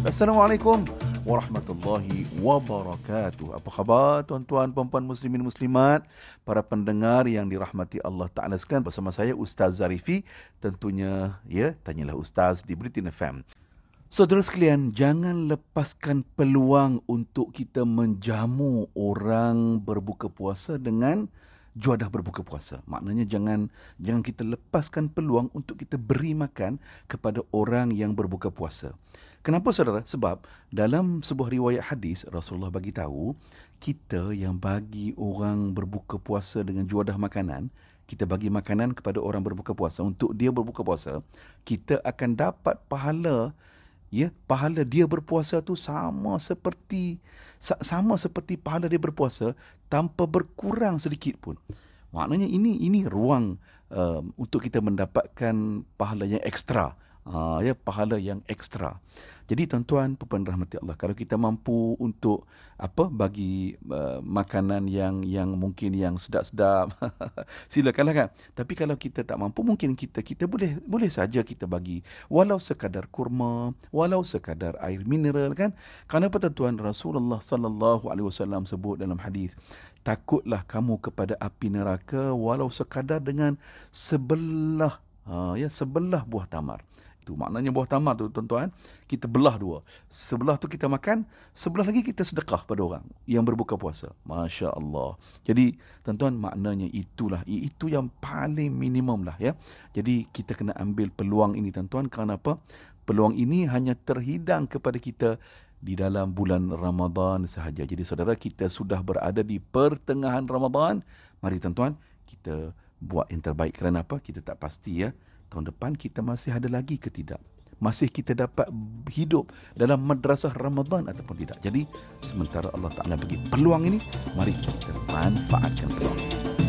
Assalamualaikum warahmatullahi wabarakatuh. Apa khabar tuan-tuan, puan-puan muslimin muslimat, para pendengar yang dirahmati Allah Taala sekalian bersama saya Ustaz Zarifi. Tentunya ya, tanyalah Ustaz di Britain FM. Saudara sekalian, jangan lepaskan peluang untuk kita menjamu orang berbuka puasa dengan juadah berbuka puasa. Maknanya jangan jangan kita lepaskan peluang untuk kita beri makan kepada orang yang berbuka puasa. Kenapa saudara? Sebab dalam sebuah riwayat hadis Rasulullah bagi tahu kita yang bagi orang berbuka puasa dengan juadah makanan, kita bagi makanan kepada orang berbuka puasa untuk dia berbuka puasa, kita akan dapat pahala ya, pahala dia berpuasa tu sama seperti sama seperti pahala dia berpuasa tanpa berkurang sedikit pun. Maknanya ini ini ruang uh, untuk kita mendapatkan pahala yang ekstra uh, ya pahala yang ekstra. Jadi tuan-tuan puan rahmati Allah kalau kita mampu untuk apa bagi uh, makanan yang yang mungkin yang sedap-sedap silakanlah kan. Tapi kalau kita tak mampu mungkin kita kita boleh boleh saja kita bagi walau sekadar kurma, walau sekadar air mineral kan. Kerana apa tuan Rasulullah sallallahu alaihi wasallam sebut dalam hadis takutlah kamu kepada api neraka walau sekadar dengan sebelah uh, ya sebelah buah tamar itu. Maknanya buah tamar tu tuan-tuan kita belah dua. Sebelah tu kita makan sebelah lagi kita sedekah pada orang yang berbuka puasa. masya-Allah. Jadi tuan-tuan maknanya itulah itu yang paling minimum lah ya. Jadi kita kena ambil peluang ini tuan-tuan. Kerana apa? Peluang ini hanya terhidang kepada kita di dalam bulan Ramadan sahaja. Jadi saudara kita sudah berada di pertengahan Ramadan. Mari tuan-tuan kita buat yang terbaik. Kerana apa? Kita tak pasti ya tahun depan kita masih ada lagi ke tidak? Masih kita dapat hidup dalam madrasah Ramadan ataupun tidak? Jadi sementara Allah Ta'ala bagi peluang ini, mari kita manfaatkan peluang ini.